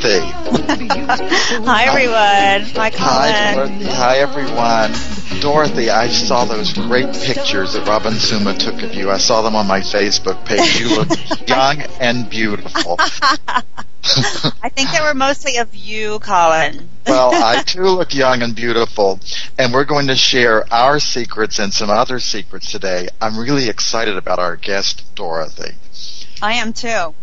Dorothy. Hi, everyone. Hi, Colin. Hi, Dorothy. Hi, everyone. Dorothy, I saw those great pictures that Robin Zuma took of you. I saw them on my Facebook page. You look young and beautiful. I think they were mostly of you, Colin. well, I too look young and beautiful, and we're going to share our secrets and some other secrets today. I'm really excited about our guest, Dorothy. I am too.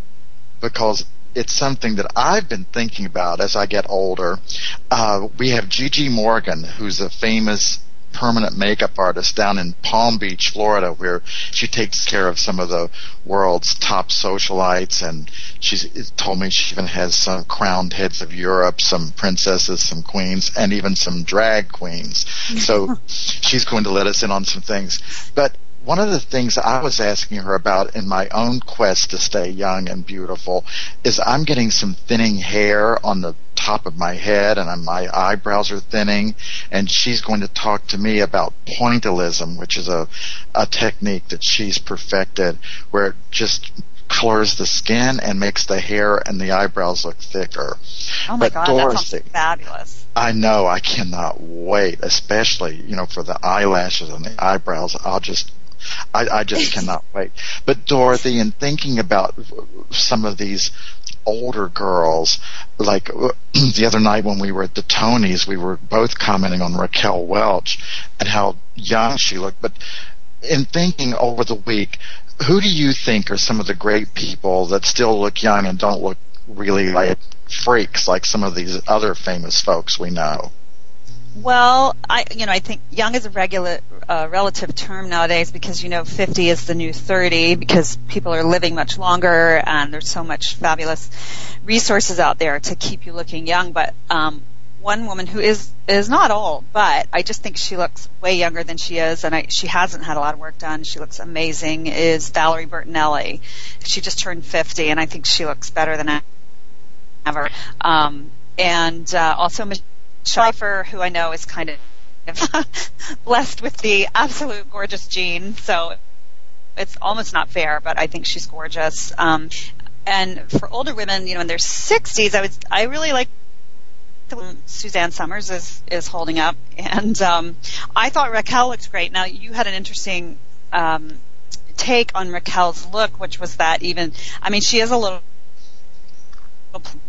Because it's something that I've been thinking about as I get older. Uh, we have Gigi Morgan, who's a famous permanent makeup artist down in Palm Beach, Florida, where she takes care of some of the world's top socialites. And she's told me she even has some crowned heads of Europe, some princesses, some queens, and even some drag queens. So she's going to let us in on some things. But one of the things I was asking her about in my own quest to stay young and beautiful is I'm getting some thinning hair on the top of my head and my eyebrows are thinning and she's going to talk to me about pointillism which is a, a technique that she's perfected where it just colors the skin and makes the hair and the eyebrows look thicker. Oh my but god, Dorothy, that sounds fabulous. I know, I cannot wait, especially, you know, for the eyelashes and the eyebrows. I'll just I, I just cannot wait. But Dorothy, in thinking about some of these older girls, like uh, the other night when we were at the Tonys, we were both commenting on Raquel Welch and how young she looked. But in thinking over the week, who do you think are some of the great people that still look young and don't look really like freaks like some of these other famous folks we know? Well, I you know I think young is a regular uh, relative term nowadays because you know 50 is the new 30 because people are living much longer and there's so much fabulous resources out there to keep you looking young. But um, one woman who is is not old, but I just think she looks way younger than she is, and I, she hasn't had a lot of work done. She looks amazing. Is Valerie Bertinelli? She just turned 50, and I think she looks better than ever. Um, and uh, also. Schleifer, who I know is kind of blessed with the absolute gorgeous gene, so it's almost not fair, but I think she's gorgeous. Um, and for older women, you know, in their 60s, I was I really like Suzanne Somers is is holding up, and um, I thought Raquel looked great. Now you had an interesting um, take on Raquel's look, which was that even I mean she is a little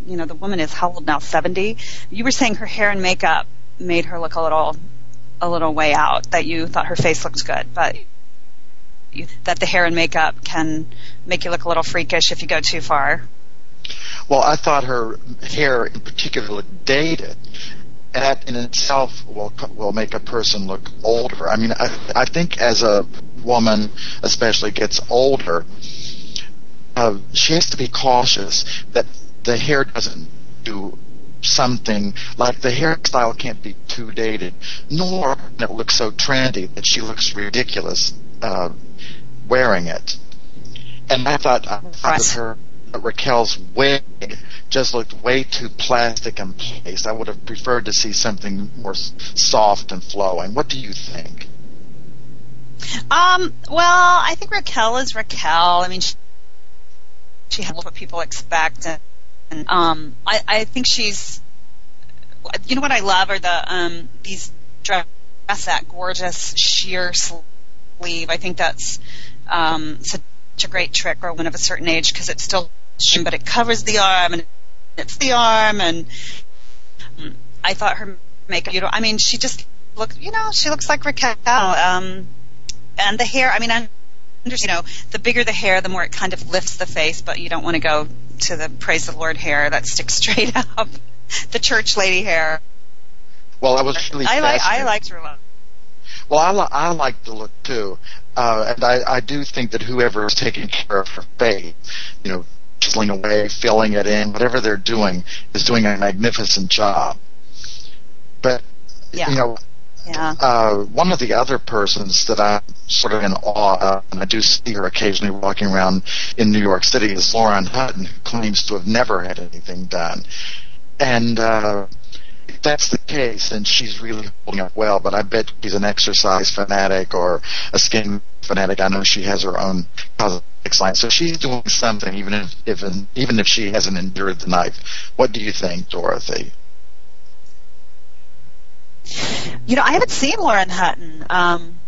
you know, the woman is how old now? 70. You were saying her hair and makeup made her look a little, a little way out. That you thought her face looked good, but you, that the hair and makeup can make you look a little freakish if you go too far. Well, I thought her hair in particular looked dated. That in itself will will make a person look older. I mean, I, I think as a woman, especially gets older, uh, she has to be cautious that the hair doesn't do something like the hairstyle can't be too dated, nor it looks so trendy that she looks ridiculous uh, wearing it. And I thought, I thought that her Raquel's wig just looked way too plastic and placed. I would have preferred to see something more soft and flowing. What do you think? Um, well, I think Raquel is Raquel. I mean, she, she has what people expect, and um, I, I think she's, you know what I love are the um, these dress that gorgeous sheer sleeve. I think that's um, such a great trick for a woman of a certain age because it's still, but it covers the arm and it's the arm and um, I thought her makeup. You know, I mean, she just looked. You know, she looks like Raquel. Um, and the hair. I mean, I you know, the bigger the hair, the more it kind of lifts the face, but you don't want to go to the praise the Lord hair that sticks straight up, the church lady hair. Well, I was really I like I liked her look. Well, I, li- I like the look too, uh, and I, I do think that whoever is taking care of her face, you know, chiseling away, filling it in, whatever they're doing, is doing a magnificent job. But yeah. you know, yeah. Uh, one of the other persons that I'm sort of in awe of, and I do see her occasionally walking around in New York City, is Lauren Hutton, who claims to have never had anything done. And uh, if that's the case, then she's really holding up well. But I bet she's an exercise fanatic or a skin fanatic. I know she has her own cosmetics line, so she's doing something, even if, if even if she hasn't endured the knife. What do you think, Dorothy? You know, I haven't seen Lauren Hutton. Um,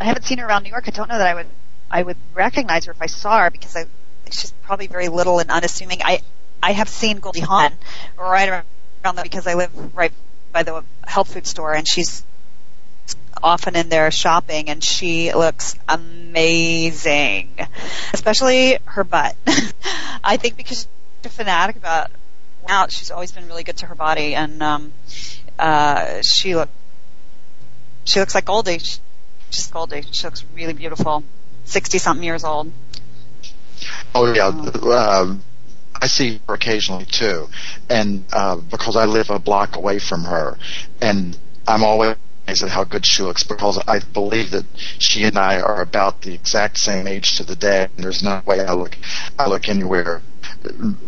I haven't seen her around New York. I don't know that I would I would recognize her if I saw her because I she's probably very little and unassuming. I I have seen Goldie Hawn right around there because I live right by the health food store, and she's often in there shopping, and she looks amazing, especially her butt. I think because she's a fanatic about out, she's always been really good to her body, and um, uh, she look she looks like Goldie. She's Goldie. She looks really beautiful. Sixty something years old. Oh yeah. Uh, I see her occasionally too, and uh, because I live a block away from her, and I'm always amazed at how good she looks because I believe that she and I are about the exact same age to the day, and there's no way I look I look anywhere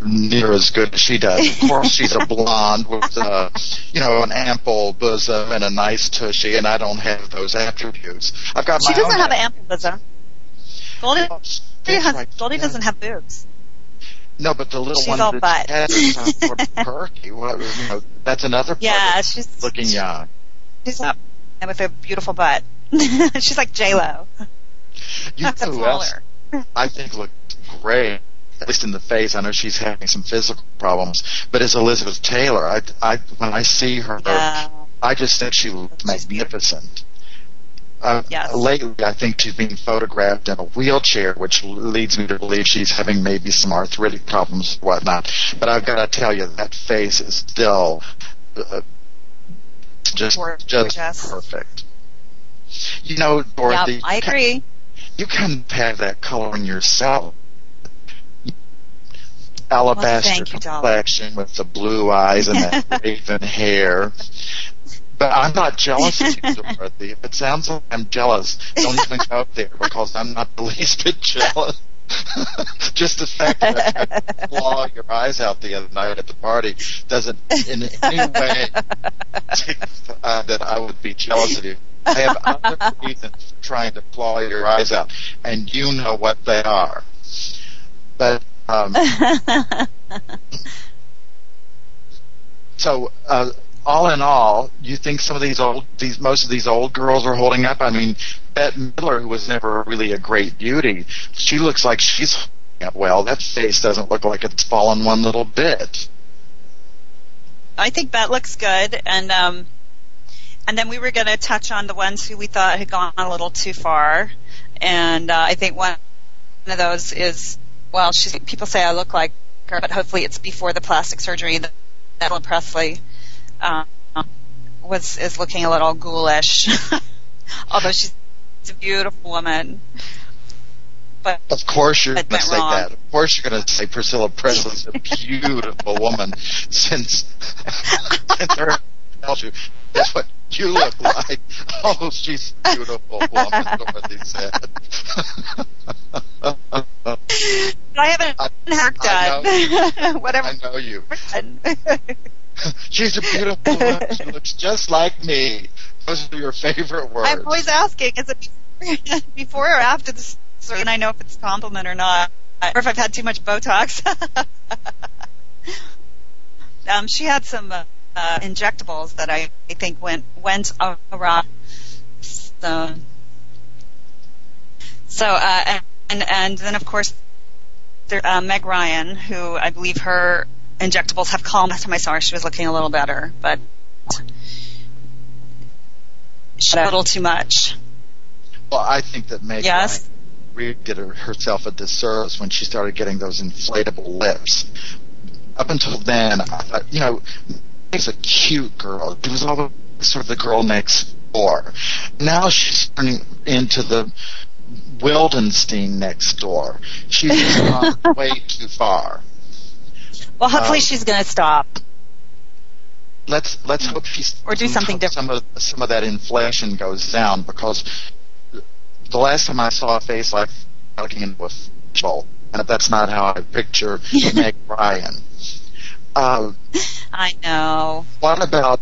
near as good as she does. Of course, she's a blonde with, uh, you know, an ample bosom and a nice tushy, and I don't have those attributes. I've got. She doesn't have an ample bosom. Goldie, oh, has, right. Goldie yeah. doesn't have boobs. No, but the little she's one all that has sort of perky. Well, you know, that's another yeah, she's looking young. She's up and with a beautiful butt. she's like J Lo. You know who else I think looked great at least in the face. I know she's having some physical problems, but as Elizabeth Taylor, I, I when I see her, yeah. I just think she looks magnificent. Uh, yes. Lately, I think she's being photographed in a wheelchair, which leads me to believe she's having maybe some arthritic problems or whatnot. But I've got to tell you, that face is still uh, just just perfect. You know, Dorothy. Yep, I agree. You of have that color in yourself alabaster well, complexion with the blue eyes and that raven hair. But I'm not jealous of you, Dorothy. If it sounds like I'm jealous, don't even go there because I'm not the least bit jealous. Just the fact that I claw your eyes out the other night at the party doesn't in any way uh, that I would be jealous of you. I have other reasons for trying to claw your eyes out, and you know what they are. But um, so, uh, all in all, you think some of these old, these most of these old girls are holding up? I mean, Bette Midler, who was never really a great beauty, she looks like she's holding up well. That face doesn't look like it's fallen one little bit. I think Bette looks good, and um, and then we were going to touch on the ones who we thought had gone a little too far, and uh, I think one of those is well, she's, people say I look like her, but hopefully it's before the plastic surgery that Ellen Presley um, was is looking a little ghoulish, although she's a beautiful woman. But of course you're going to say wrong. that. Of course you're going to say Priscilla Presley's a beautiful woman since since her tells you that's what you look like. Oh, she's a beautiful woman, Dorothy said. I haven't I, work done. I Whatever. I know you. she's a beautiful woman. She looks just like me. Those are your favorite words. I'm always asking, is it before or after the surgery? And I know if it's a compliment or not, or if I've had too much Botox. um, she had some uh, uh, injectables that I, I think went went around. So, so uh, and and then of course there, uh, Meg Ryan, who I believe her injectables have calmed. Last time I saw her, she was looking a little better, but she a little too much. Well, I think that Meg yes. Ryan did herself a disservice when she started getting those inflatable lips. Up until then, I thought, you know, Meg's a cute girl. She was always sort of the girl next door. Now she's turning into the Wildenstein next door. She's gone way too far. Well, hopefully um, she's going to stop. Let's let's hope she's or do something different. Some of some of that inflation goes down because the last time I saw a face like looking into a fishbowl, and that's not how I picture Meg Ryan. Uh, I know. What about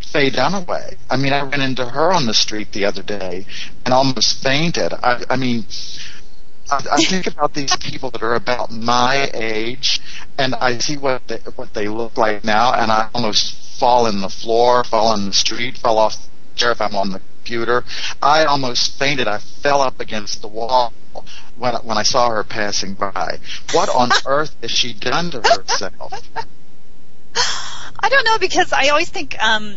Faye Dunaway? I mean, I ran into her on the street the other day and almost fainted. I, I mean, I, I think about these people that are about my age, and I see what they, what they look like now, and I almost fall in the floor, fall in the street, fall off the chair if I'm on the computer. I almost fainted. I fell up against the wall when when I saw her passing by. What on earth has she done to herself? I don't know because I always think um,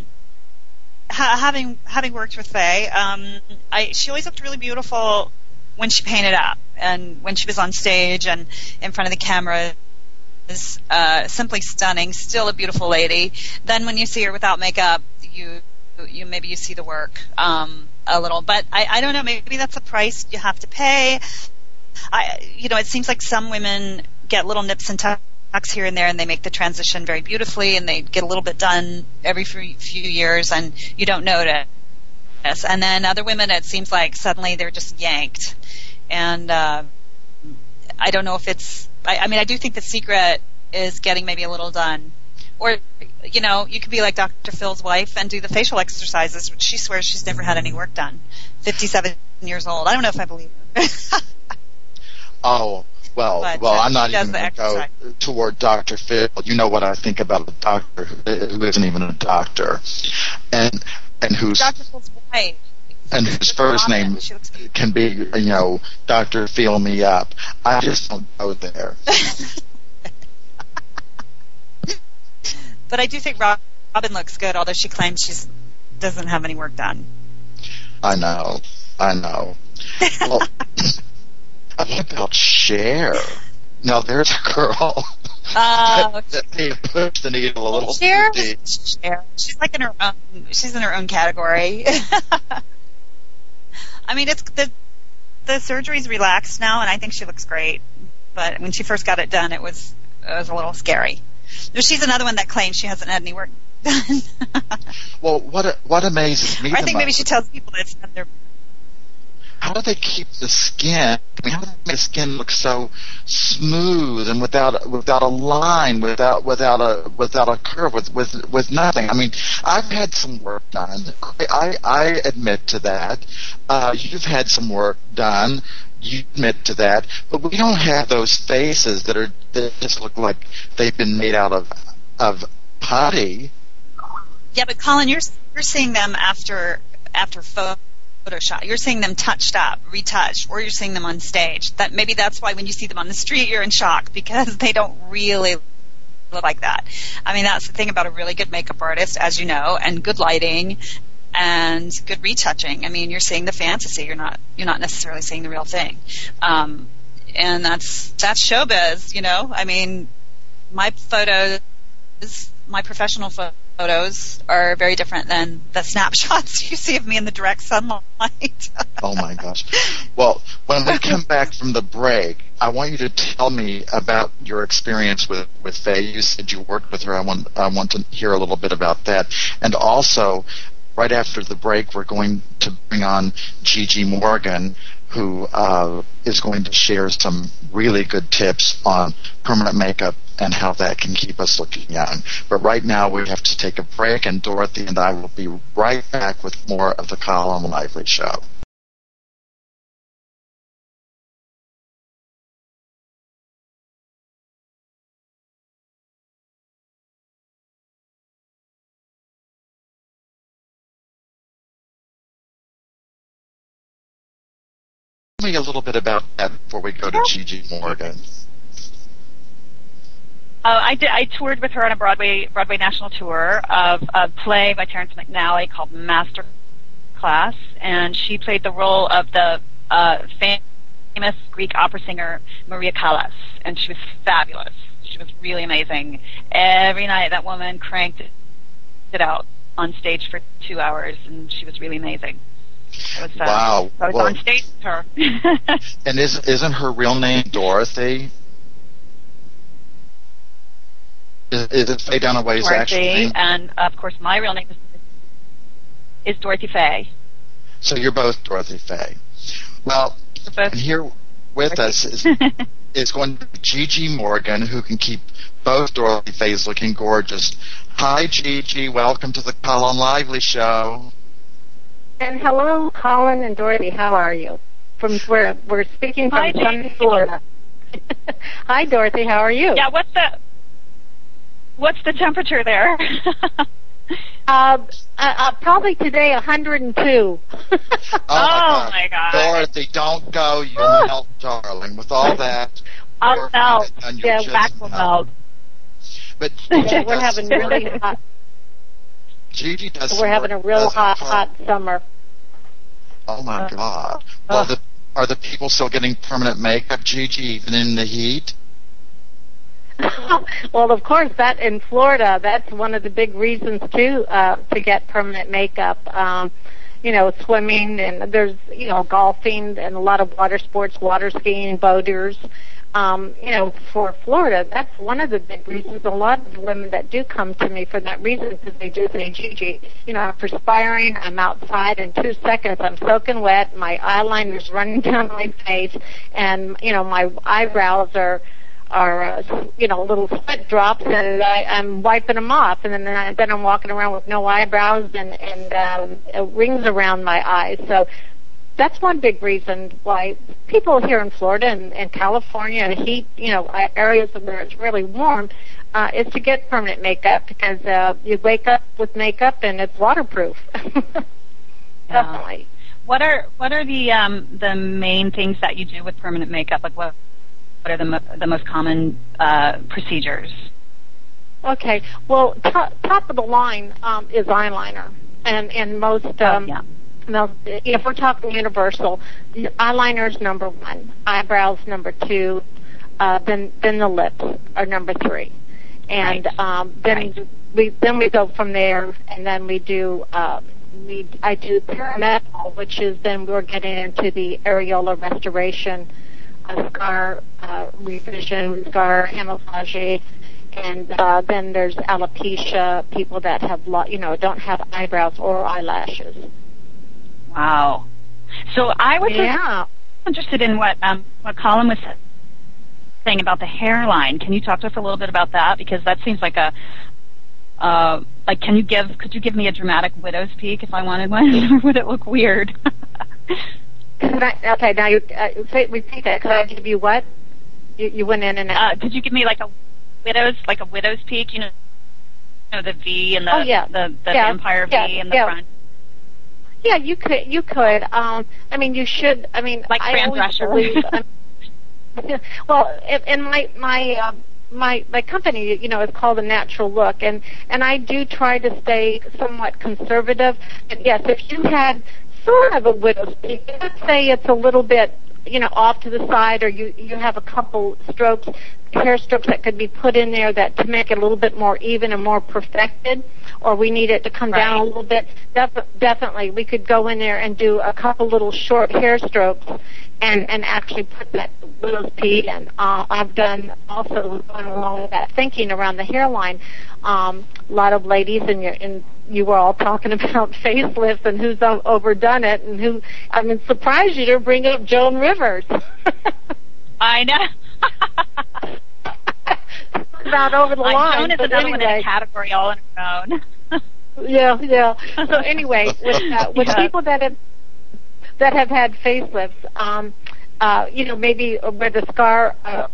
ha- having having worked with Faye, um, I she always looked really beautiful when she painted up and when she was on stage and in front of the camera is uh, simply stunning. Still a beautiful lady. Then when you see her without makeup, you you maybe you see the work um, a little. But I, I don't know. Maybe that's a price you have to pay. I you know it seems like some women get little nips and tucks here and there, and they make the transition very beautifully, and they get a little bit done every few, years, and you don't notice. And then other women, it seems like suddenly they're just yanked and uh, I don't know if it's. I, I mean, I do think the secret is getting maybe a little done, or you know, you could be like Dr. Phil's wife and do the facial exercises, which she swears she's never had any work done. Fifty-seven years old. I don't know if I believe her. oh. Well, But, well, uh, I'm not even going to go toward Dr. Phil. You know what I think about a doctor who who isn't even a doctor, and and who's Dr. Phil's wife. and whose first name can be, you know, Doctor Feel Me Up. I just don't go there. But I do think Robin looks good, although she claims she doesn't have any work done. I know, I know. Well, what about Cher? Now there's a girl Uh, that may have pushed the needle a little Cher. Cher. She's like in her own. She's in her own category. I mean, it's the the surgery's relaxed now, and I think she looks great. But when she first got it done, it was it was a little scary. She's another one that claims she hasn't had any work done. Well, what what amazes me I think maybe she tells people that it's not their. how do they keep the skin? I mean, how do they make the skin look so smooth and without without a line, without without a without a curve, with with with nothing? I mean, I've had some work done. I I admit to that. Uh, you've had some work done. You admit to that, but we don't have those faces that are that just look like they've been made out of of putty. Yeah, but Colin, you're you're seeing them after after Photoshop. You're seeing them touched up, retouched, or you're seeing them on stage. That maybe that's why when you see them on the street, you're in shock because they don't really look like that. I mean, that's the thing about a really good makeup artist, as you know, and good lighting and good retouching. I mean, you're seeing the fantasy. You're not you're not necessarily seeing the real thing. Um, and that's that's showbiz, you know. I mean, my photos, my professional photos are very different than the snapshots you see of me in the direct sunlight. Oh my gosh. Well, when we come back from the break, I want you to tell me about your experience with with Faye. You said you worked with her. I want I want to hear a little bit about that. And also, right after the break, we're going to bring on Gigi Morgan, who uh, is going to share some really good tips on permanent makeup and how that can keep us looking young. But right now, we have to take a break, and Dorothy and I will be right back with more of the Colin Lively Show. Me a little bit about that before we go to Gigi Morgan. Uh, I did. I toured with her on a Broadway Broadway national tour of a play by Terrence McNally called Master Class, and she played the role of the uh, famous Greek opera singer Maria Callas, and she was fabulous. She was really amazing. Every night, that woman cranked it out on stage for two hours, and she was really amazing. Was, uh, Wow. I was Well- on stage with her. And is, isn't her real name Dorothy? Is, is it Faye Dunaway's actual Dorothy, name? and of course, my real name is, is Dorothy Faye. So you're both Dorothy Faye. Well, and here with us is is going to be Gigi Morgan, who can keep both Dorothy Fays looking gorgeous. Hi, Gigi. Welcome to the Colin Lively Show. And hello, Colin and Dorothy. How are you? From where we're speaking from Hi, sunny Gigi. Florida. Hi, Dorothy. How are you? Yeah, what's the what's the temperature there? Uh, uh, uh, probably today 102. Oh, Oh, my, my God. Dorothy, don't go. You'll melt, darling. With all that. I'll melt. done, yeah, just Wax will melt. But we're having really hot. Gigi does We're having a work- real hot, hot summer. Oh my Uh, God! uh. Well, the, are the people still getting permanent makeup, Gigi, even in the heat? well, of course, that in Florida, that's one of the big reasons too uh, to get permanent makeup. Um, you know, swimming and there's you know golfing and a lot of water sports, water skiing, boaters. Um, you know, for Florida, that's one of the big reasons. A lot of the women that do come to me for that reason because they do say, Gigi, you know, I'm perspiring, I'm outside in two seconds, I'm soaking wet, my eyeliner's running down my face, and you know, my eyebrows are are uh, you know little sweat drops and I, I'm wiping them off. And then I, then I'm walking around with no eyebrows and and um, rings around my eyes. So that's one big reason why people here in Florida and, and California and heat you know areas where it's really warm uh, is to get permanent makeup because uh, you wake up with makeup and it's waterproof definitely What are what are the um, the main things that you do with permanent makeup? Like what what are the mo- the most common uh, procedures? Okay. Well, top, top of the line um, is eyeliner, and and most um, oh, yeah. Most if we're talking universal, eyeliner is number one, eyebrows number two, uh, then then the lips are number three, and Right. um, then Right. we then we go from there, and then we do. Um, we I do paramedical, which is then we're getting into the areola restoration, uh, scar uh, revision, scar camouflage, and uh, then there's alopecia, people that have lo- you know don't have eyebrows or eyelashes. Wow. So I was Yeah. interested in what um, what Colin was saying about the hairline. Can you talk to us a little bit about that? Because that seems like a uh, like can you give could you give me a dramatic widow's peak if I wanted one, or would it look weird? I, okay, now you uh, say, repeat that. Could I give you what? You, you went in and out. uh, could you give me like a widow's like a widow's peak? You know, you know the V and the Oh, yeah. the, the Yeah. vampire V Yeah. in the front. Yeah, you could. You could. Um, I mean, you should. I mean, Like I always believe. um, well, in, in my my. Um, my my company you know is called a natural look and and I do try to stay somewhat conservative and yes if you had sort of a widow's peak let's say it's a little bit you know off to the side or you you have a couple strokes hair strokes that could be put in there that to make it a little bit more even and more perfected or we need it to come down a little bit def- definitely we could go in there and do a couple little short hair strokes and and actually put that widow's peak and uh, I've done also going along with that thinking around the hairline. Um a lot of ladies and you and you were all talking about facelifts and who's overdone it and who I mean surprised you to bring up Joan Rivers. I know. about over the line Joan is but another one in a category all on her own. yeah, yeah. So anyway, with uh, with Yeah. people that have that have had facelifts, um, uh, you know, maybe where the scar, uh,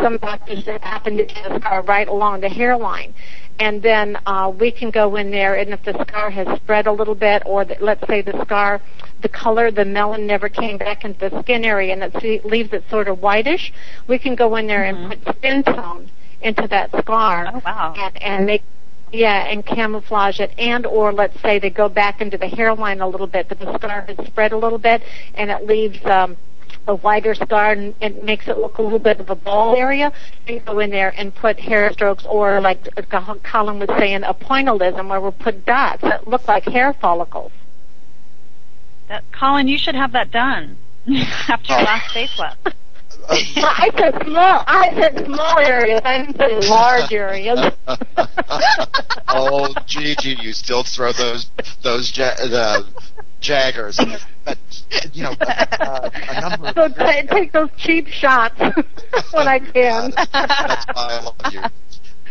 some doctors that happen to get a scar right along the hairline. And then uh, we can go in there, and if the scar has spread a little bit, or the, let's say the scar, the color, the melanin never came back into the skin area, and it leaves it sort of whitish, we can go in there Mhm. and put skin tone into that scar Oh wow. and and make yeah and camouflage it and or let's say they go back into the hairline a little bit but the scar has spread a little bit and it leaves um a wider scar and it makes it look a little bit of a ball area you go in there and put hair strokes or like Colin was saying a pointillism where we'll put dots that look like hair follicles That, Colin, you should have that done after your last facelift. Uh, I said small I said small areas I didn't say large areas oh, Gigi, you still throw those those ja- the Jaggers, but you know, uh, a number So years t- ago- take those cheap shots when I can. That's why I love you.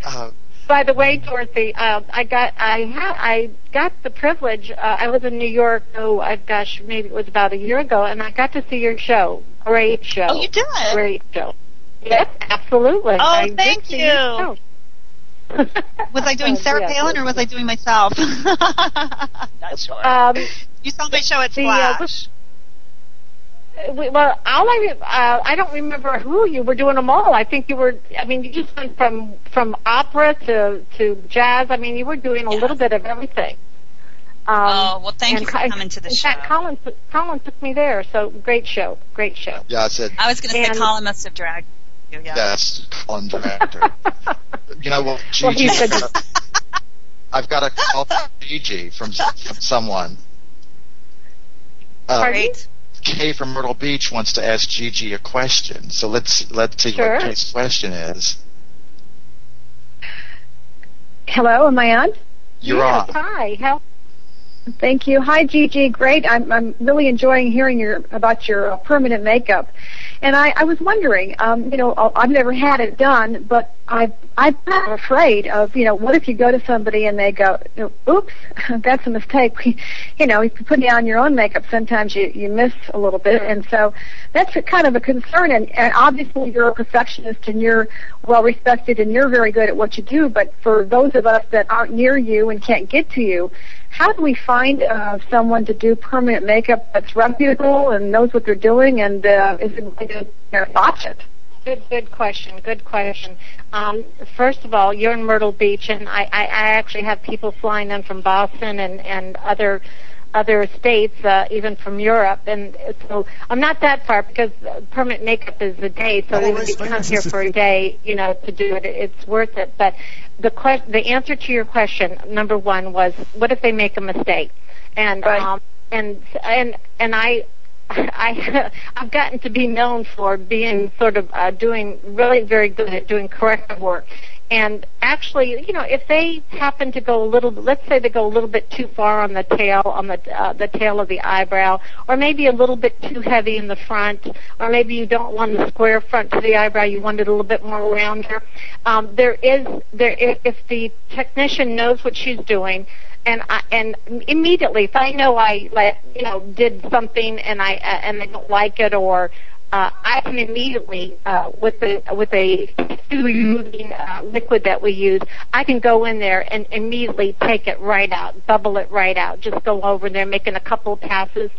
Uh, By the way, Dorothy, uh, I got I ha- I got the privilege. Uh, I was in New York. Oh, I gosh, maybe it was about a year ago, and I got to see your show. Great show. Oh, you did? Great show. Yes, absolutely. Oh, I thank you. Was I doing Oh, Sarah yeah. Palin or was I doing myself? Not sure. Um, you saw my show at the, uh, Splash. we- well, all I uh, I don't remember who you were doing them all. I think you were. I mean, you just went from from opera to to jazz. I mean, you were doing a Yeah. little bit of everything. Um, oh well, thank you for Co- coming to the in show. fact, Colin Colin took me there. So great show, great show. yeah, I said I was going to say Colin must have dragged you. Yeah. yes, Colin director. you know what, Well, Gigi? he said- I've got a call from Gigi from, from someone. Uh, Pardon? Great. Kay from Myrtle Beach wants to ask Gigi a question. So let's let's see Sure. what Kay's question is. Hello, am I on? You're yes, on. Hi. How? Thank you. Hi, Gigi. Great. I'm I'm really enjoying hearing your about your uh, permanent makeup. And I, I was wondering, um, you know, I've never had it done, but I I'm afraid of, you know, what if you go to somebody and they go, "Oops, that's a mistake." you know, if you put down your own makeup, sometimes you you miss a little bit, and so that's a kind of a concern. And, and obviously, you're a perfectionist and you're well respected and you're very good at what you do. But for those of us that aren't near you and can't get to you, how do we find uh, someone to do permanent makeup that's reputable and knows what they're doing and uh, isn't going to botch it? Good, good question. Good question. Um, first of all, you're in Myrtle Beach, and I, I, I actually have people flying in from Boston and and other other states, uh, even from Europe, and so I'm not that far because uh, permanent makeup is a day. So even if you come here for a day, you know, to do it, it's worth it. But the que- the answer to your question, number one, was what if they make a mistake? And Right. um, and and and I I I've gotten to be known for being sort of uh, doing really very good at doing corrective work. And actually, you know, if they happen to go a little, let's say they go a little bit too far on the tail, on the uh, the tail of the eyebrow, or maybe a little bit too heavy in the front, or maybe you don't want the square front to the eyebrow, you want it a little bit more rounder. Um, there is there if, the technician knows what she's doing, and I, and immediately if I know I like you know did something and I uh, and I don't like it or uh, I can immediately uh, with the with a removing uh, liquid that we use, I can go in there and immediately take it right out, bubble it right out. Just go over there, making a couple of passes.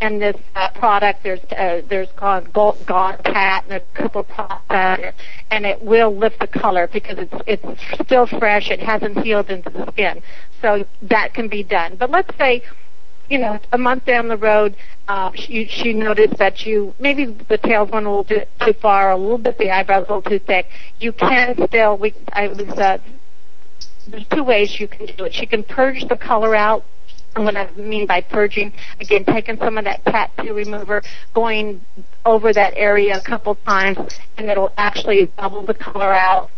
And this uh, product, there's uh, there's called Gold Gaunt Pat and a couple of and it will lift the color because it's it's still fresh. It hasn't healed into the skin, so that can be done. But let's say you know, a month down the road, uh, she, she noticed that you maybe the tail's went a little bit too far, a little bit the eyebrows a little too thick. You can still. We I was uh, there's two ways you can do it. She can purge the color out. And what I mean by purging, again, taking some of that tattoo remover, going over that area a couple times, and it'll actually bubble the color out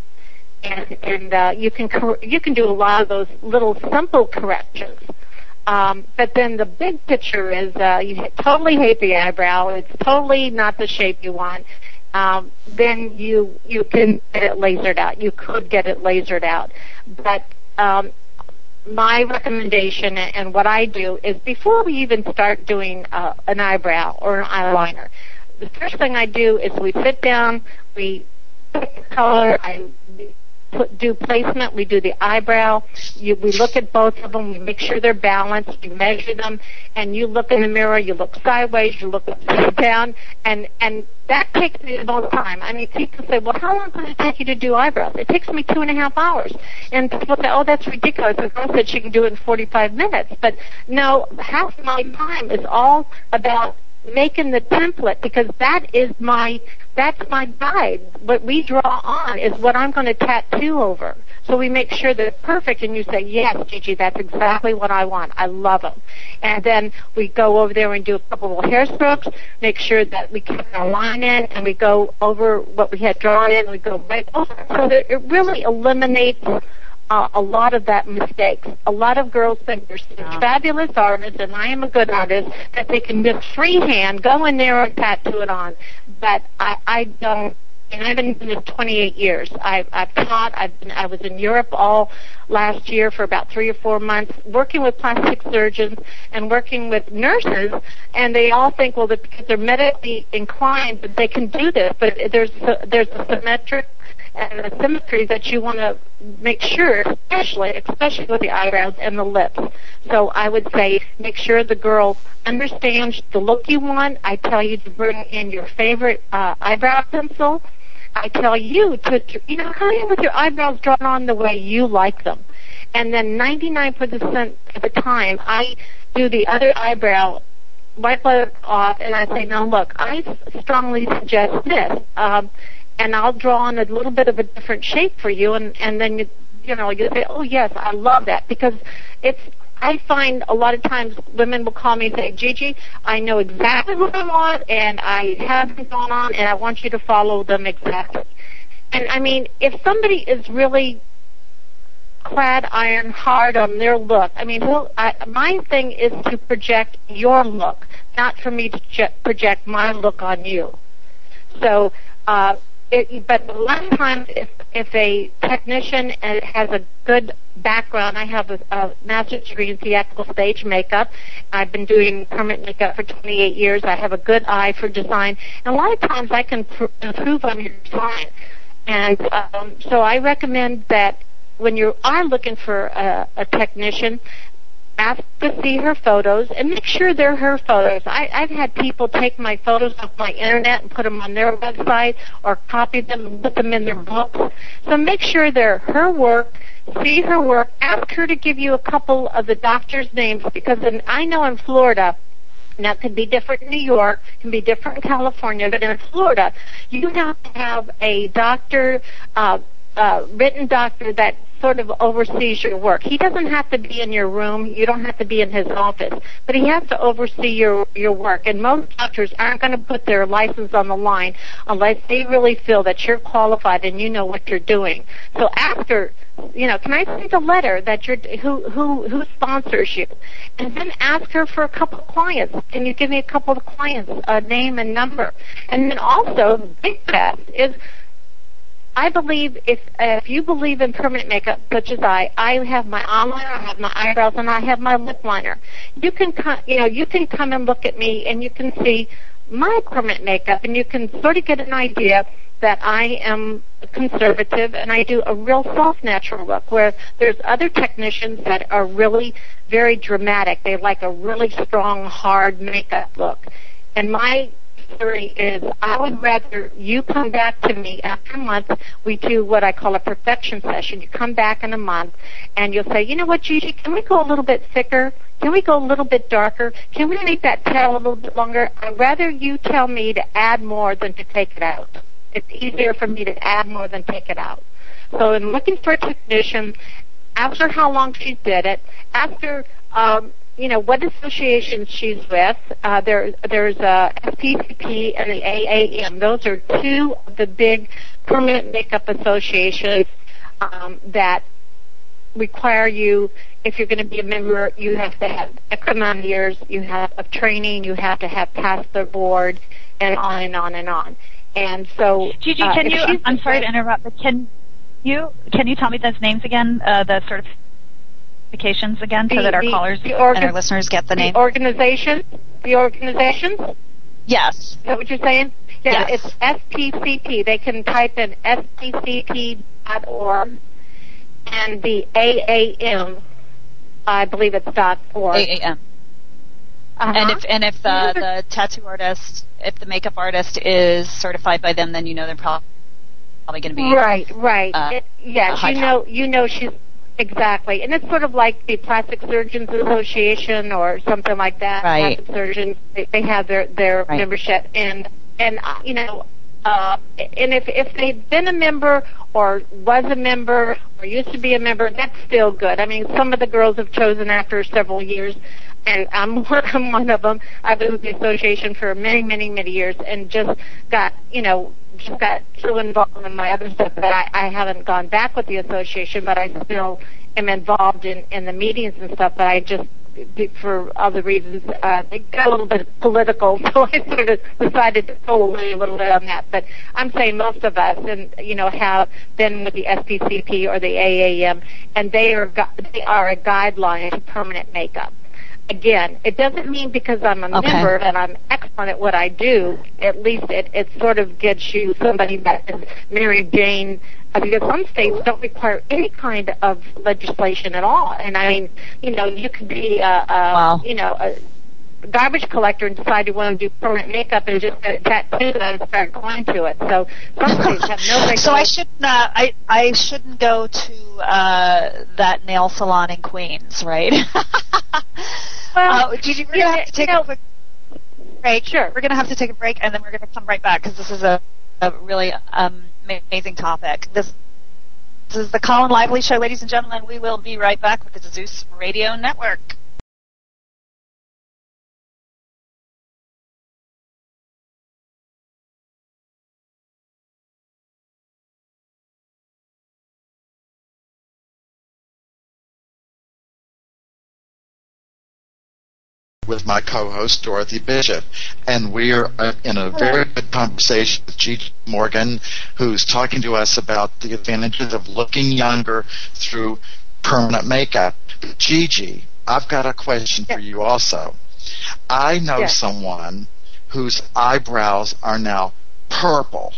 and and uh, you can cor- you can do a lot of those little simple corrections. Um, but then the big picture is uh, you totally hate the eyebrow. It's totally not the shape you want. Um, then you you can get it lasered out. You could get it lasered out, but um, my recommendation and what I do is before we even start doing uh, an eyebrow or an eyeliner, the first thing I do is we sit down, we pick the color, I put, do placement, we do the eyebrow, you, we look at both of them, we make sure they're balanced, you measure them, and you look in the mirror, you look sideways, you look down, and, and that takes me the most time. I mean, people say, well, how long does it take you to do eyebrows? It takes me two and a half hours. And people say, oh, that's ridiculous. The girl said she can do it in 45 minutes. But no, half my time is all about making the template because that is my that's my guide. What we draw on is what I'm going to tattoo over. So we make sure that it's perfect, and you say, yes, Gigi, that's exactly what I want. I love them. And then we go over there and do a couple of hair strokes, make sure that we keep our line in, and we go over what we had drawn in, and we go right over. So that it really eliminates uh, a lot of that mistakes. A lot of girls think they're such Yeah. fabulous artists, and I am a good artist that they can just freehand go in there and tattoo it on. But I, I don't. And I've been doing this 28 years. I've, I've taught. I've been. I was in Europe all last year for about three or four months, working with plastic surgeons and working with nurses. And they all think, well, that because they're medically inclined, that they can do this. But there's a, there's a symmetric and the symmetry that you want to make sure, especially especially with the eyebrows and the lips. So I would say make sure the girl understands the look you want. I tell you to bring in your favorite uh, eyebrow pencil. I tell you to, you know come in with your eyebrows drawn on the way you like them. And then 99% of the time, I do the other eyebrow wipe it off, and I say, "No, look, I strongly suggest this." Um, and I'll draw on a little bit of a different shape for you, and and then you you know you say, oh yes, I love that because it's. I find a lot of times women will call me and say, Gigi, I know exactly what I want, and I have them going on, and I want you to follow them exactly. And I mean, if somebody is really clad iron hard on their look, I mean, who, I, my thing is to project your look, not for me to project my look on you. So, uh, it, but a lot of times, if if a technician has a good background, I have a, a master's degree in theatrical stage makeup. I've been doing permanent makeup for 28 years. I have a good eye for design, and a lot of times I can pr- improve on your design. And um, so I recommend that when you are looking for a, a technician, ask to see her photos and make sure they're her photos. I, I've had people take my photos off my internet and put them on their website or copy them and put them in their books. So make sure they're her work. See her work. Ask her to give you a couple of the doctors' names because in, I know in Florida, now it can be different in New York, can be different in California, but in Florida, you have to have a doctor, uh, uh, written doctor that sort of oversees your work. He doesn't have to be in your room. You don't have to be in his office, but he has to oversee your your work. And most doctors aren't going to put their license on the line unless they really feel that you're qualified and you know what you're doing. So after, you know, can I send a letter that you're who who who sponsors you, and then ask her for a couple of clients. Can you give me a couple of clients, a name and number, and then also big test is I believe if if you believe in permanent makeup, such as I, I have my eyeliner, I have my eyebrows, and I have my lip liner. You can come, you know, you can come and look at me, and you can see my permanent makeup, and you can sort of get an idea that I am conservative and I do a real soft natural look where there's other technicians that are really very dramatic. They like a really strong, hard makeup look. And my theory is I would rather you come back to me after a month. We do what I call a perfection session. You come back in a month and you'll say, you know what, Gigi, can we go a little bit thicker? Can we go a little bit darker? Can we make that tail a little bit longer? I'd rather you tell me to add more than to take it out. It's easier for me to add more than take it out. So in looking for a technician, after how long she did it, after um, you know what associations she's with. Uh, there, there's a SPCP and the AAM. Those are two of the big permanent makeup associations um, that require you. If you're going to be a member, you have to have X amount of years. You have of training. You have to have passed the board, and on and on and on. And so, Gigi, uh, can you? I'm sorry to interrupt, but can you can you tell me those names again? Uh, the certifications again, so The- that our the- callers the and organ- our listeners get the the name. organization, the organizations. yes. Is that what you're saying? Yeah, Yes. it's SPCP. They can type in spcp.org and the AAM, I believe it's dot org. AAM. Uh-huh. And if and if the the tattoo artist, if the makeup artist is certified by them, then you know they're prob- probably going to be right, right. uh, It- yes, you know, you know she's exactly, and it's sort of like the Plastic Surgeons Association or something like that. Right. Plastic surgeons, they, they have their their Right. membership, and and uh, you know. Uh, and if if they've been a member or was a member or used to be a member, that's still good. I mean, some of the girls have chosen after several years, and I'm one, I'm one of them. I've been with the association for many, many, many years, and just got you know just got too involved in my other stuff that I, I haven't gone back with the association, but I still am involved in in the meetings and stuff. But I just for other reasons, uh, it got a little bit political, so I sort of decided to pull away a little bit on that. But I'm saying most of us, and you know, have been with the SPCP or the AAM, and they are they are a guideline to permanent makeup again, it doesn't mean because I'm a okay. member and I'm excellent at what I do. At least it it sort of gets you somebody that is Mary Jane. Uh, because some states don't require any kind of legislation at all. And I mean, you know, you could be a, a wow. you know a garbage collector and decide you want to do permanent makeup and just get a tattoo and start going to it. So some states have no regulation. So I shouldn't. Uh, I I shouldn't go to uh, that nail salon in Queens, right? Well, uh, we're going to have to take a quick break. Sure. We're going to have to take a break, and then we're going to come right back because this is a, a really um, amazing topic. This, this is the Colin Lively Show, ladies and gentlemen. We will be right back with the Zeus Radio Network. With my co-host Dorothy Bishop, and we are uh, in a very good conversation with Gigi Morgan, who's talking to us about the advantages of looking younger through permanent makeup. Gigi, I've got a question for you also. I know yes. someone whose eyebrows are now purple.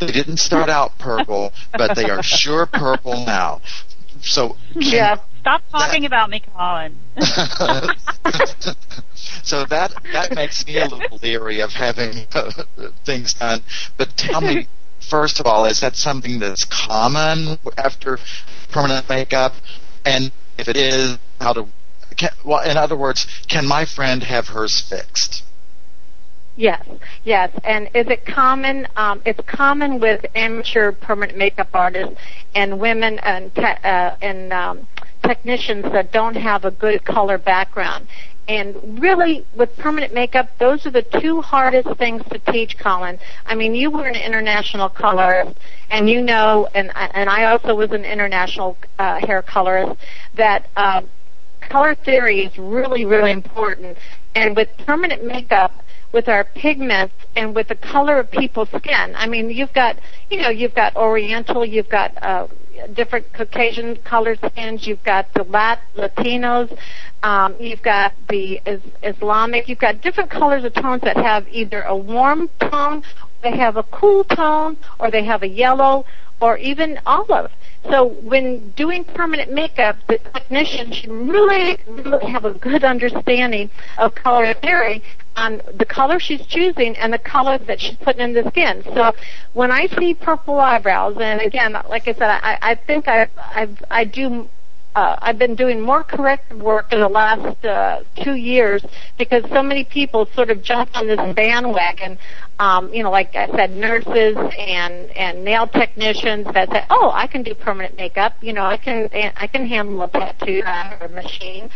They didn't start out purple, but they are sure purple now. So yeah, stop talking that, about me, Colin. so that that makes me a little leery of having uh, things done. But tell me, first of all, is that something that's common after permanent makeup? And if it is, how to? Can, well, in other words, can my friend have hers fixed? Yes, yes. And is it common? Um, it's common with amateur permanent makeup artists and women and te- uh, and um, technicians that don't have a good color background. And really, with permanent makeup, those are the two hardest things to teach, Colin. I mean, you were an international colorist, and you know, and and I also was an international uh, hair colorist. That um, color theory is really, really important. And with permanent makeup, with our pigments and with the color of people's skin. I mean, you've got, you know, you've got Oriental, you've got uh, different Caucasian colored skins, you've got the Lat- Latinos, um, you've got the is- Islamic, you've got different colors of tones that have either a warm tone, they have a cool tone, or they have a yellow, or even olive. So when doing permanent makeup, the technician should really, really have a good understanding of color theory on the color she's choosing and the color that she's putting in the skin. So when I see purple eyebrows, and again, like I said, I, I think I I've, I do uh, I've been doing more corrective work in the last uh, two years because so many people sort of jumped on this bandwagon. Um, you know, like I said, nurses and and nail technicians that say, "Oh, I can do permanent makeup. You know, I can I can handle a tattoo or machine."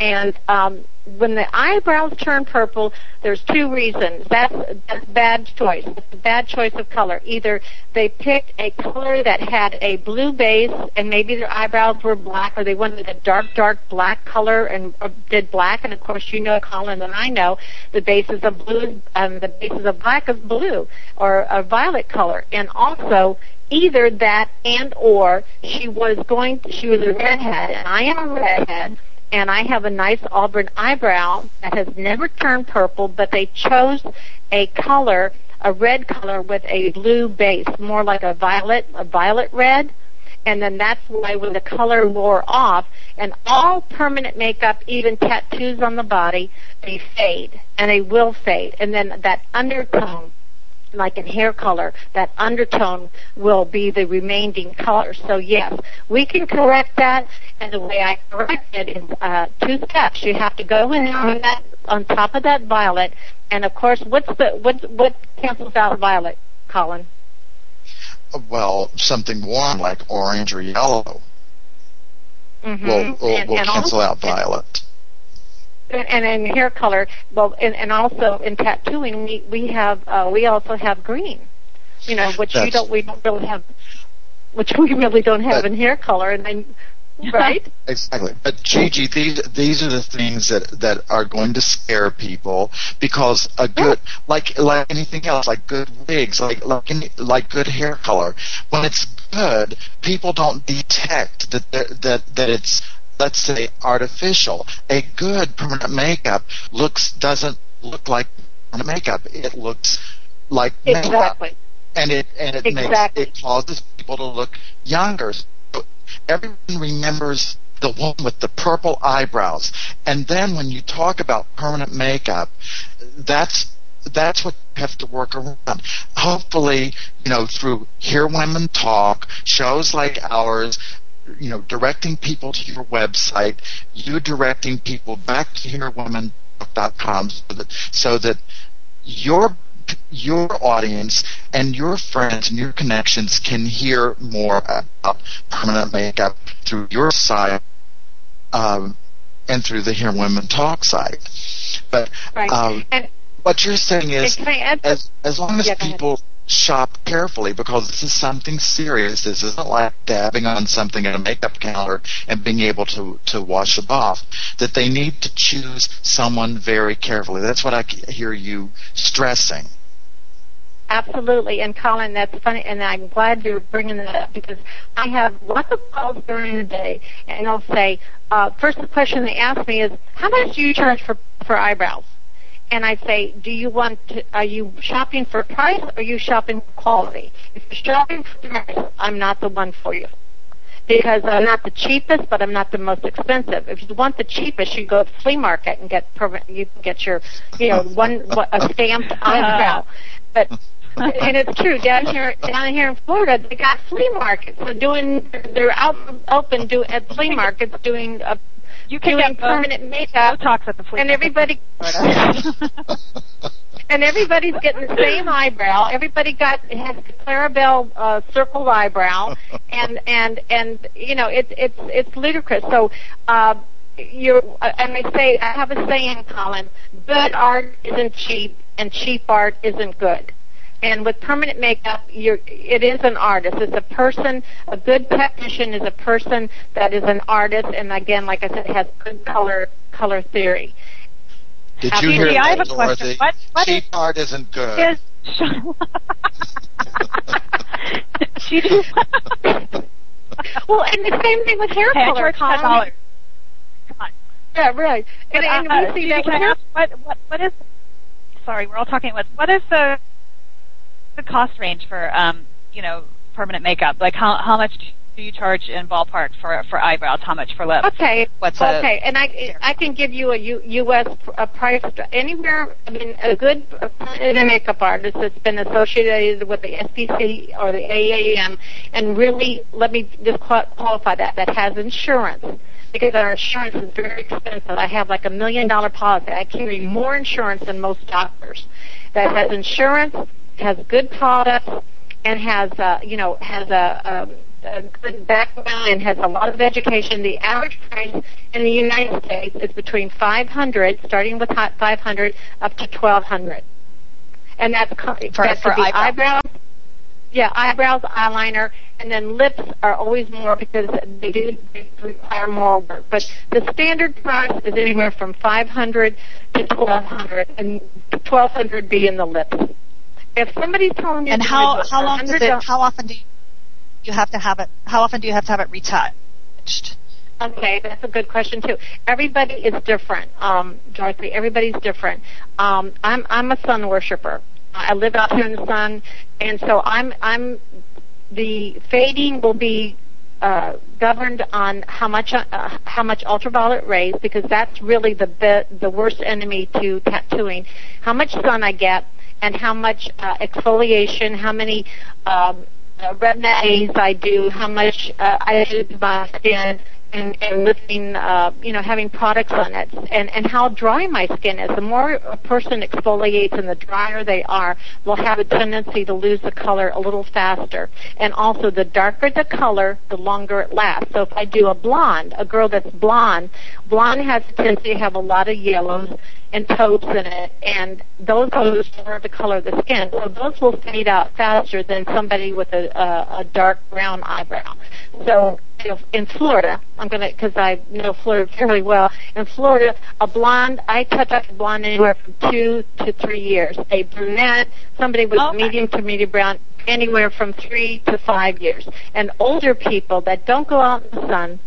And um, when the eyebrows turn purple, there's two reasons. That's that's bad choice. It's a bad choice of color. Either they picked a color that had a blue base, and maybe their eyebrows were black, or they wanted a dark, dark black color and uh, did black. And of course, you know, Colin, and I know the bases of blue and the bases of black is blue or a violet color. And also, either that and or she was going. She was a redhead, and I am a redhead and I have a nice auburn eyebrow that has never turned purple, but they chose a color, a red color with a blue base, more like a violet, a violet red. And then that's why when the color wore off, and all permanent makeup, even tattoos on the body, they fade, and they will fade. And then that undertone like in hair color, that undertone will be the remaining color. So yes, we can correct that, and the way I correct it is uh, two steps. You have to go in on that on top of that violet, and of course, what's the what what cancels out violet, Colin? Well, something warm like orange or yellow mm-hmm. will will, and, will and cancel also, out violet and in hair color, well, and, and also in tattooing, we we have uh, we also have green. You know, which we don't we don't really have, which we really don't have in hair color, and then right? exactly. But Gigi, these these are the things that that are going to scare people because a good like like anything else, like good wigs, like like any, like good hair color. When it's good, people don't detect that that that it's let's say artificial. A good permanent makeup looks doesn't look like permanent makeup. It looks like exactly. makeup. And it and it exactly. makes it causes people to look younger everyone remembers the one with the purple eyebrows. And then when you talk about permanent makeup, that's that's what you have to work around. Hopefully, you know, through Hear Women Talk, shows like ours, you know, directing people to your website, you directing people back to hearwomentalk.com so that so that your your audience and your friends and your connections can hear more about permanent makeup through your site um, and through the Hear Women Talk site. But right. um, what you're saying is, as, as long as yeah, people shop carefully because this is something serious. This isn't like dabbing on something in a makeup counter and being able to, to wash it off. That they need to choose someone very carefully. That's what I hear you stressing. Absolutely, and Colin, that's funny, and I'm glad you're bringing that up because I have lots of calls during the day, and they'll say, uh, first the question they ask me is, how much do you charge for for eyebrows? And I say, do you want to, are you shopping for price or are you shopping for quality? If you're shopping for price, I'm not the one for you. Because I'm not the cheapest, but I'm not the most expensive. If you want the cheapest, you go to the flea market and get you can get your, you know, one a stamped eyebrow. But and it's true down here down here in Florida, they got flea markets. They're doing they're out open do at flea markets doing a you can doing get permanent makeup. Botox at the flea and everybody and everybody's getting the same eyebrow. Everybody got has Clarabelle uh, circled eyebrow, and and and you know it's it's it's ludicrous. So. Uh, you're, and I say, I have a saying, Colin, good art isn't cheap, and cheap art isn't good. And with permanent makeup, you're, it is an artist. It's a person. A good technician is a person that is an artist, and again, like I said, has good color color theory. Did you hear I have that, a question. What, what Cheap is, art isn't good. Is, she well, and the same thing with hair okay, color. Ten dollars. Come on. Yeah, right. And, and uh, we see that can ask what, what what is? Sorry, we're all talking about what is the the cost range for um you know permanent makeup? Like how how much do you charge in ballpark for for eyebrows? How much for lips? Okay. What's that? okay? And I I can give you a U, U.S. A price anywhere. I mean, a good a makeup artist that's been associated with the SPC or the AAM, and really let me just qualify that that has insurance because our insurance is very expensive. I have like a million dollar policy. I carry more insurance than most doctors. That has insurance, has good products, and has uh, you know has a, a a good background and has a lot of education. The average price in the United States is between 500, starting with 500, up to 1200, and that's for, that's for the eyebrows. eyebrows. Yeah, eyebrows, eyeliner, and then lips are always more because they do require more work. But the standard price is anywhere from 500 to 1200, and 1200 being the lips. If somebody's telling you, and how how long does it? How often do you you have to have it? How often do you have to have it retouched? Okay, that's a good question too. Everybody is different, um, Dorothy. Everybody's different. Um, I'm I'm a sun worshiper. I live out here in the sun, and so I'm I'm the fading will be uh, governed on how much uh, how much ultraviolet rays because that's really the be- the worst enemy to tattooing. How much sun I get and how much uh, exfoliation, how many um, uh, Retin-A's I do, how much uh, I do to my skin, and, and lifting, uh, you know, having products on it, and, and how dry my skin is. The more a person exfoliates and the drier they are, will have a tendency to lose the color a little faster. And also, the darker the color, the longer it lasts. So if I do a blonde, a girl that's blonde, blonde has a tendency to have a lot of yellows and taupes in it, and those colors are the color of the skin. So those will fade out faster than somebody with a, a, a dark brown eyebrow. So in Florida, I'm gonna because I know Florida fairly well. In Florida, a blonde, I touch up a blonde anywhere from two to three years. A brunette, somebody with okay. medium to medium brown, anywhere from three to five years. And older people that don't go out in the sun,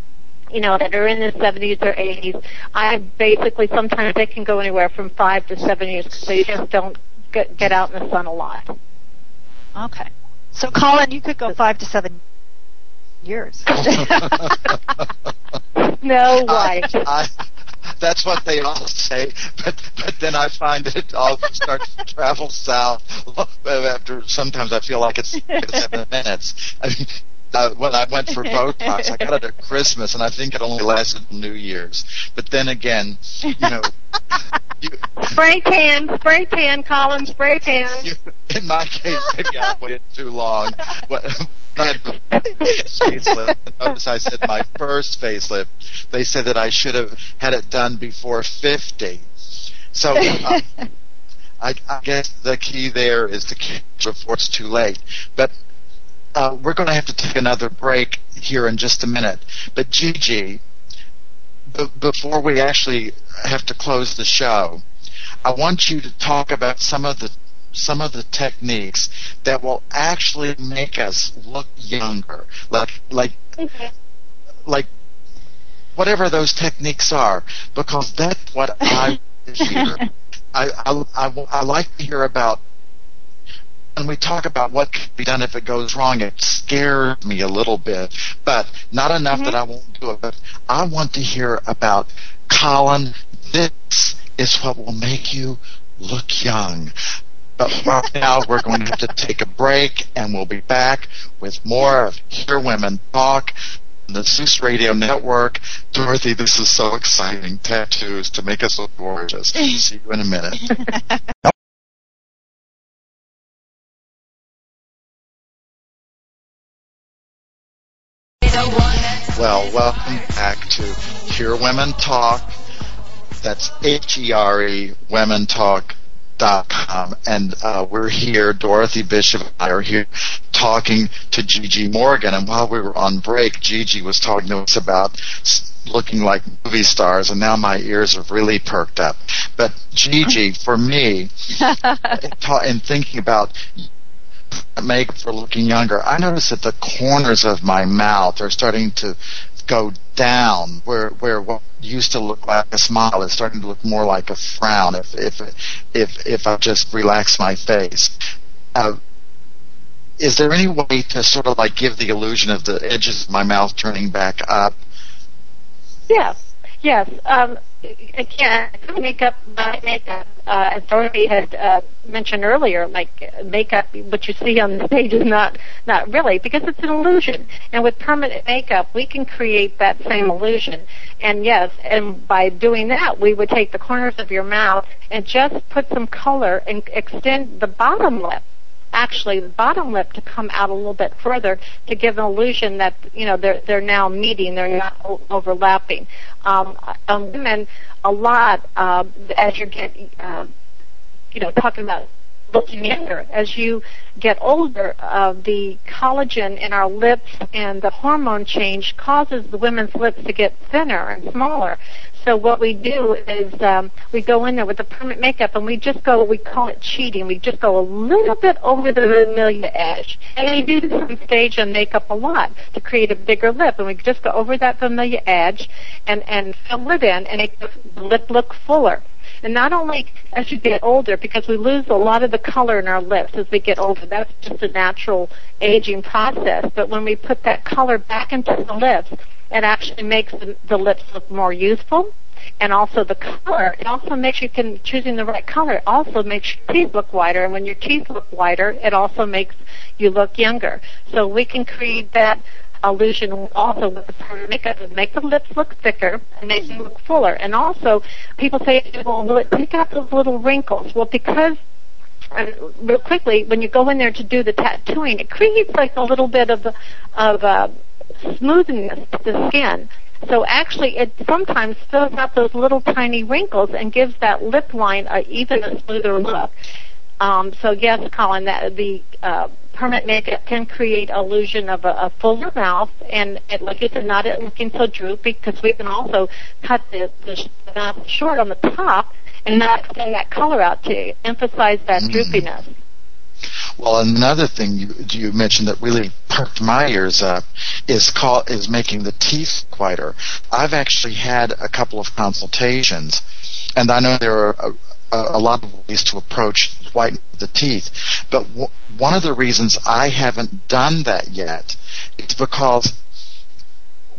you know, that are in their 70s or 80s, I basically sometimes they can go anywhere from five to seven years because they just don't get, get out in the sun a lot. Okay. So, Colin, you could go five to seven years. no way. I, that's what they all say, but but then I find it all starts to travel south after. Sometimes I feel like it's seven minutes. I mean, uh, when I went for Botox, I got it at Christmas, and I think it only lasted New Year's. But then again, you know, you, spray tan, spray tan, Colin, spray tan. You, in my case, maybe I waited too long. What, facelift. Notice I said my first facelift. They said that I should have had it done before 50. So uh, I, I, guess the key there is to catch before it's too late. But uh, we're going to have to take another break here in just a minute. But Gigi, b- before we actually have to close the show, I want you to talk about some of the some of the techniques that will actually make us look younger, like like okay. like whatever those techniques are, because that's what I hear. I, I, I, I like to hear about when we talk about what can be done if it goes wrong, it scares me a little bit, but not enough mm-hmm. that I won't do it. But I want to hear about Colin. This is what will make you look young. But right now, we're going to have to take a break, and we'll be back with more of Hear Women Talk on the Zeus Radio Network. Dorothy, this is so exciting. Tattoos to make us look gorgeous. See you in a minute. Well, welcome back to Hear Women Talk. That's H E R E, Women Talk com, and uh, we're here. Dorothy Bishop and I are here talking to Gigi Morgan. And while we were on break, Gigi was talking to us about looking like movie stars, and now my ears have really perked up. But Gigi, for me, in thinking about make for looking younger, I notice that the corners of my mouth are starting to go down where where what used to look like a smile is starting to look more like a frown if if if if I just relax my face. Uh, is there any way to sort of like give the illusion of the edges of my mouth turning back up? Yes, yes. Um, again, makeup, my makeup, uh, as Dorothy had uh, mentioned earlier, like makeup, what you see on the stage is not not really because it's an illusion. And with permanent makeup, we can create that same illusion. And yes, and by doing that, we would take the corners of your mouth and just put some color and extend the bottom lip actually the bottom lip to come out a little bit further to give an illusion that you know they're they're now meeting, they're not o- overlapping. Um, um, women, a lot uh, as you get, uh, you know, talking about looking younger. As you get older, uh, the collagen in our lips and the hormone change causes the women's lips to get thinner and smaller. So what we do is um, we go in there with the permanent makeup and we just go, we call it cheating. We just go a little bit over the vermilion edge. And we do this on stage and makeup a lot to create a bigger lip. And we just go over that vermilion edge and, and fill it in and make the lip look fuller. And not only as you get older, because we lose a lot of the color in our lips as we get older. That's just a natural aging process. But when we put that color back into the lips, it actually makes the, the lips look more youthful and also the color. It also makes you can choosing the right color. It also makes your teeth look whiter, and when your teeth look whiter, it also makes you look younger. So we can create that illusion also with the permanent makeup to make the lips look thicker and make them look fuller. And also, people say, well, will it take out those little wrinkles? Well, because and real quickly, when you go in there to do the tattooing, it creates like a little bit of of uh, smoothness to the skin. So actually, it sometimes fills out those little tiny wrinkles and gives that lip line a even a smoother look. Um, so yes, Colin, that the uh, permanent makeup can create illusion of a, a fuller mouth, and it, like you said, not it looking so droopy because we can also cut the, the mouth short on the top and not extend that color out to emphasize that mm. droopiness. Well, another thing you, you mentioned that really perked my ears up is call, is making the teeth whiter. I've actually had a couple of consultations, and I know there are a, lot of ways to approach whitening the teeth, but w- one of the reasons I haven't done that yet is because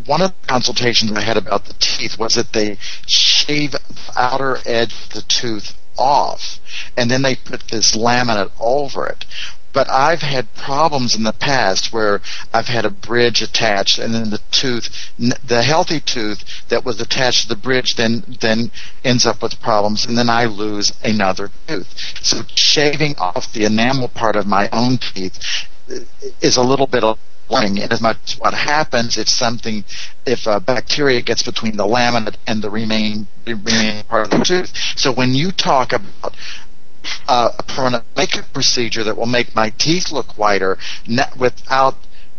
one of the consultations I had about the teeth was that they shave the outer edge of the tooth off, and then they put this laminate over it. But I've had problems in the past where I've had a bridge attached, and then the tooth, the healthy tooth that was attached to the bridge, then then ends up with problems, and then I lose another tooth. So shaving off the enamel part of my own teeth uh, is a little bit of learning in as much what happens if something if a bacteria gets between the laminate and the remaining remaining part of the tooth. So when you talk about uh, a permanent makeup procedure that will make my teeth look whiter not, without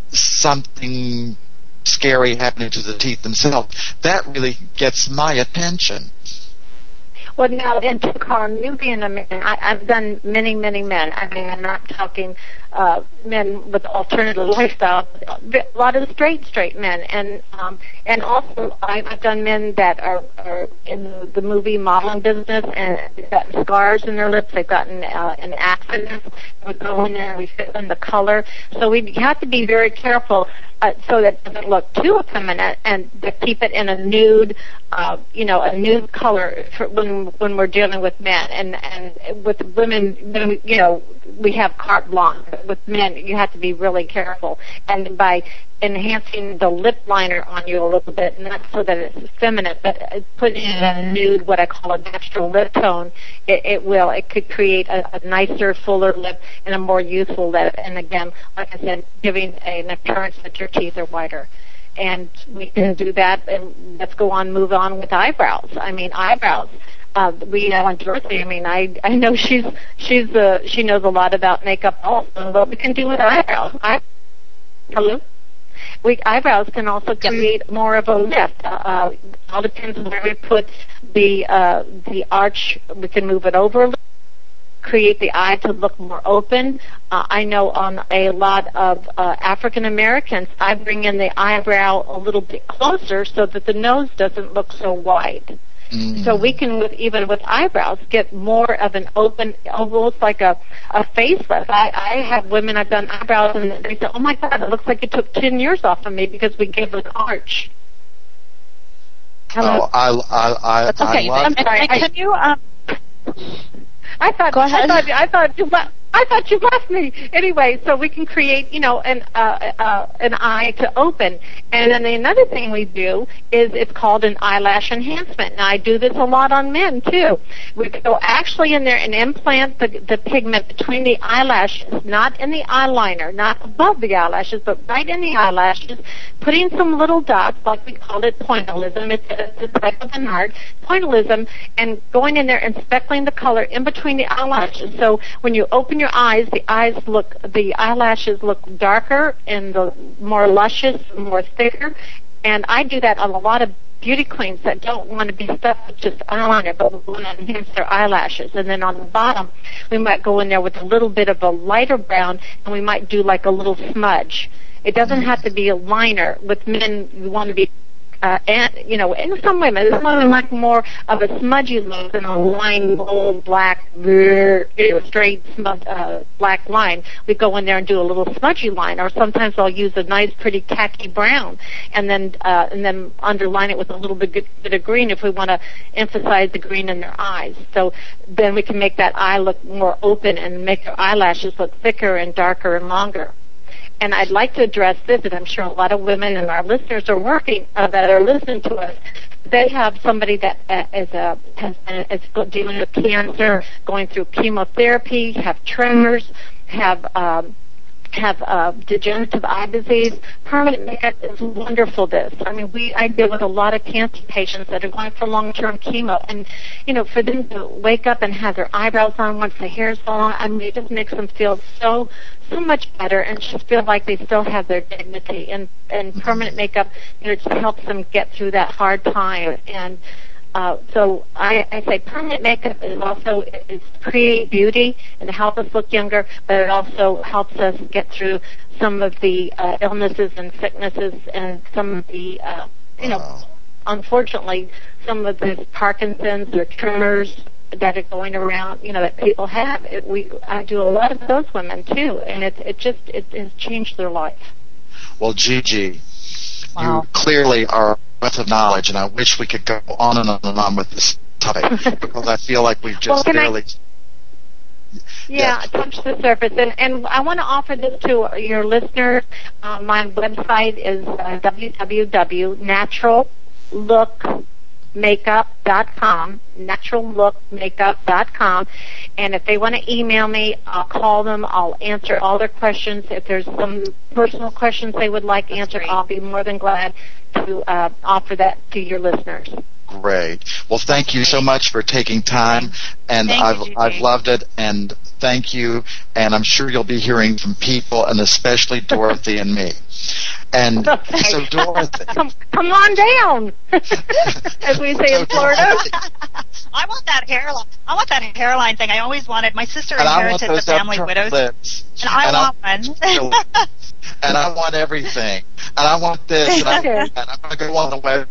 something scary happening to the teeth themselves, that really gets my attention. Well, now, Tukar, you being a man, I, I've done many, many men. I mean, I'm not talking uh, men with alternative lifestyles, a lot of straight, straight men, and um, and also I've done men that are, are in the movie modeling business and they've gotten scars in their lips, they've gotten uh, an accident. We go in there and we fit in the color, so we have to be very careful uh, so that it doesn't look too effeminate and to keep it in a nude, uh, you know, a nude color for when when we're dealing with men and and with women, you know, we have carte blanche. With men, you have to be really careful. And by enhancing the lip liner on you a little bit, not so that it's feminine, but putting in a nude, what I call a natural lip tone, it, it will. It could create a, a nicer, fuller lip and a more youthful lip. And again, like I said, giving an appearance that your teeth are whiter and we can do that and let's go on move on with eyebrows i mean eyebrows uh, we know on Dorothy. I mean, I I know she's she's uh, she knows a lot about makeup also, but we can do with eyebrows. I, hello. We eyebrows can also create more of a lift. Uh, uh, all depends on where we put the uh, the arch. We can move it over create the eye to look more open. Uh, I know on a lot of uh, African Americans, I bring in the eyebrow a little bit closer so that the nose doesn't look so wide. Mm. So we can, with even with eyebrows, get more of an open, almost like a a facelift. I I have women I've done eyebrows and they say, "Oh my God, it looks like it took ten years off of me because we gave an arch." Hello? Oh, I I I, That's okay. I love. I'm sorry. I, can you um? I thought Go ahead. I thought I thought you left. I thought you left me. Anyway, so we can create, you know, an uh, uh, an eye to open. And then another thing we do is it's called an eyelash enhancement. Now I do this a lot on men too. We go actually in there and implant the the pigment between the eyelashes, not in the eyeliner, not above the eyelashes, but right in the eyelashes, putting some little dots, like we call it pointillism. It's, it's a type of an art, pointillism, and going in there and speckling the color in between the eyelashes. So when you open your eyes, the eyes look, the eyelashes look darker and the more luscious, more thicker. And I do that on a lot of beauty queens that don't want to be stuck with just eyeliner, but want to enhance their eyelashes. And then on the bottom, we might go in there with a little bit of a lighter brown, and we might do like a little smudge. It doesn't have to be a liner. With men, we want to be uh, and you know, in some women, some women like more of a smudgy look than a line, bold, black, you know, straight smud, uh, black line. We go in there and do a little smudgy line, or sometimes I'll use a nice, pretty khaki brown, and then uh, and then underline it with a little bit, bit of green if we want to emphasize the green in their eyes. So then we can make that eye look more open and make their eyelashes look thicker and darker and longer and I'd like to address this, and I'm sure a lot of women and our listeners are working uh, that are listening to us. They have somebody that uh, is a has is dealing with cancer, going through chemotherapy, have tremors, have um, have uh, degenerative eye disease. Permanent makeup is wonderful. This, I mean, we I deal with a lot of cancer patients that are going for long-term chemo, and you know, for them to wake up and have their eyebrows on once the hair's on, I mean, it just makes them feel so so much better, and just feel like they still have their dignity. And and permanent makeup, you know, just helps them get through that hard time and uh, so I, I say permanent makeup is also is create beauty and help us look younger, but it also helps us get through some of the uh, illnesses and sicknesses and some of the uh, you know, wow. unfortunately, some of the Parkinson's or tremors that are going around, you know, that people have. It, we I do a lot of those women too, and it it just it has changed their life. Well, Gigi, wow. you clearly are wealth of knowledge, and I wish we could go on and on and on with this topic because I feel like we've just well, barely. I, yeah, touch the surface, and and I want to offer this to your listeners. Uh, my website is uh, www.naturallook makeup.com, naturallookmakeup.com. And if they want to email me, I'll call them. I'll answer all their questions. If there's some personal questions they would like answered, I'll be more than glad to uh, offer that to your listeners. Great. Well, thank you so much for taking time, and thank I've you, I've loved it, and thank you. And I'm sure you'll be hearing from people, and especially Dorothy and me. And so, Dorothy, come, come on down, as we say so in Florida. I want that hairline. I want that hairline thing. I always wanted. My sister and inherited the family widows, lips. and I and want one. and I want everything, and I want this, and, I, and I'm going to go on the web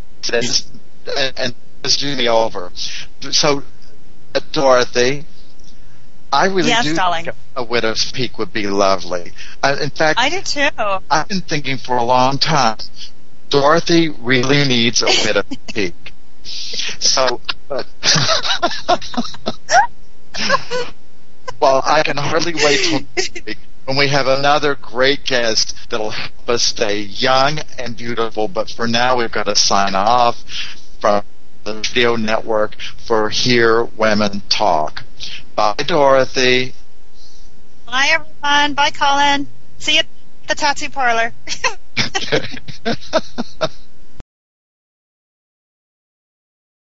and, do me over. So, uh, Dorothy, I really yes, do darling. think a widow's peak would be lovely. Uh, in fact, I do too. I've been thinking for a long time. Dorothy really needs a widow's peak. So, but well, I can hardly wait till when we have another great guest that'll help us stay young and beautiful. But for now, we've got to sign off from the radio network for Hear Women Talk. Bye, Dorothy. Bye, everyone. Bye, Colin. See you at the tattoo parlor.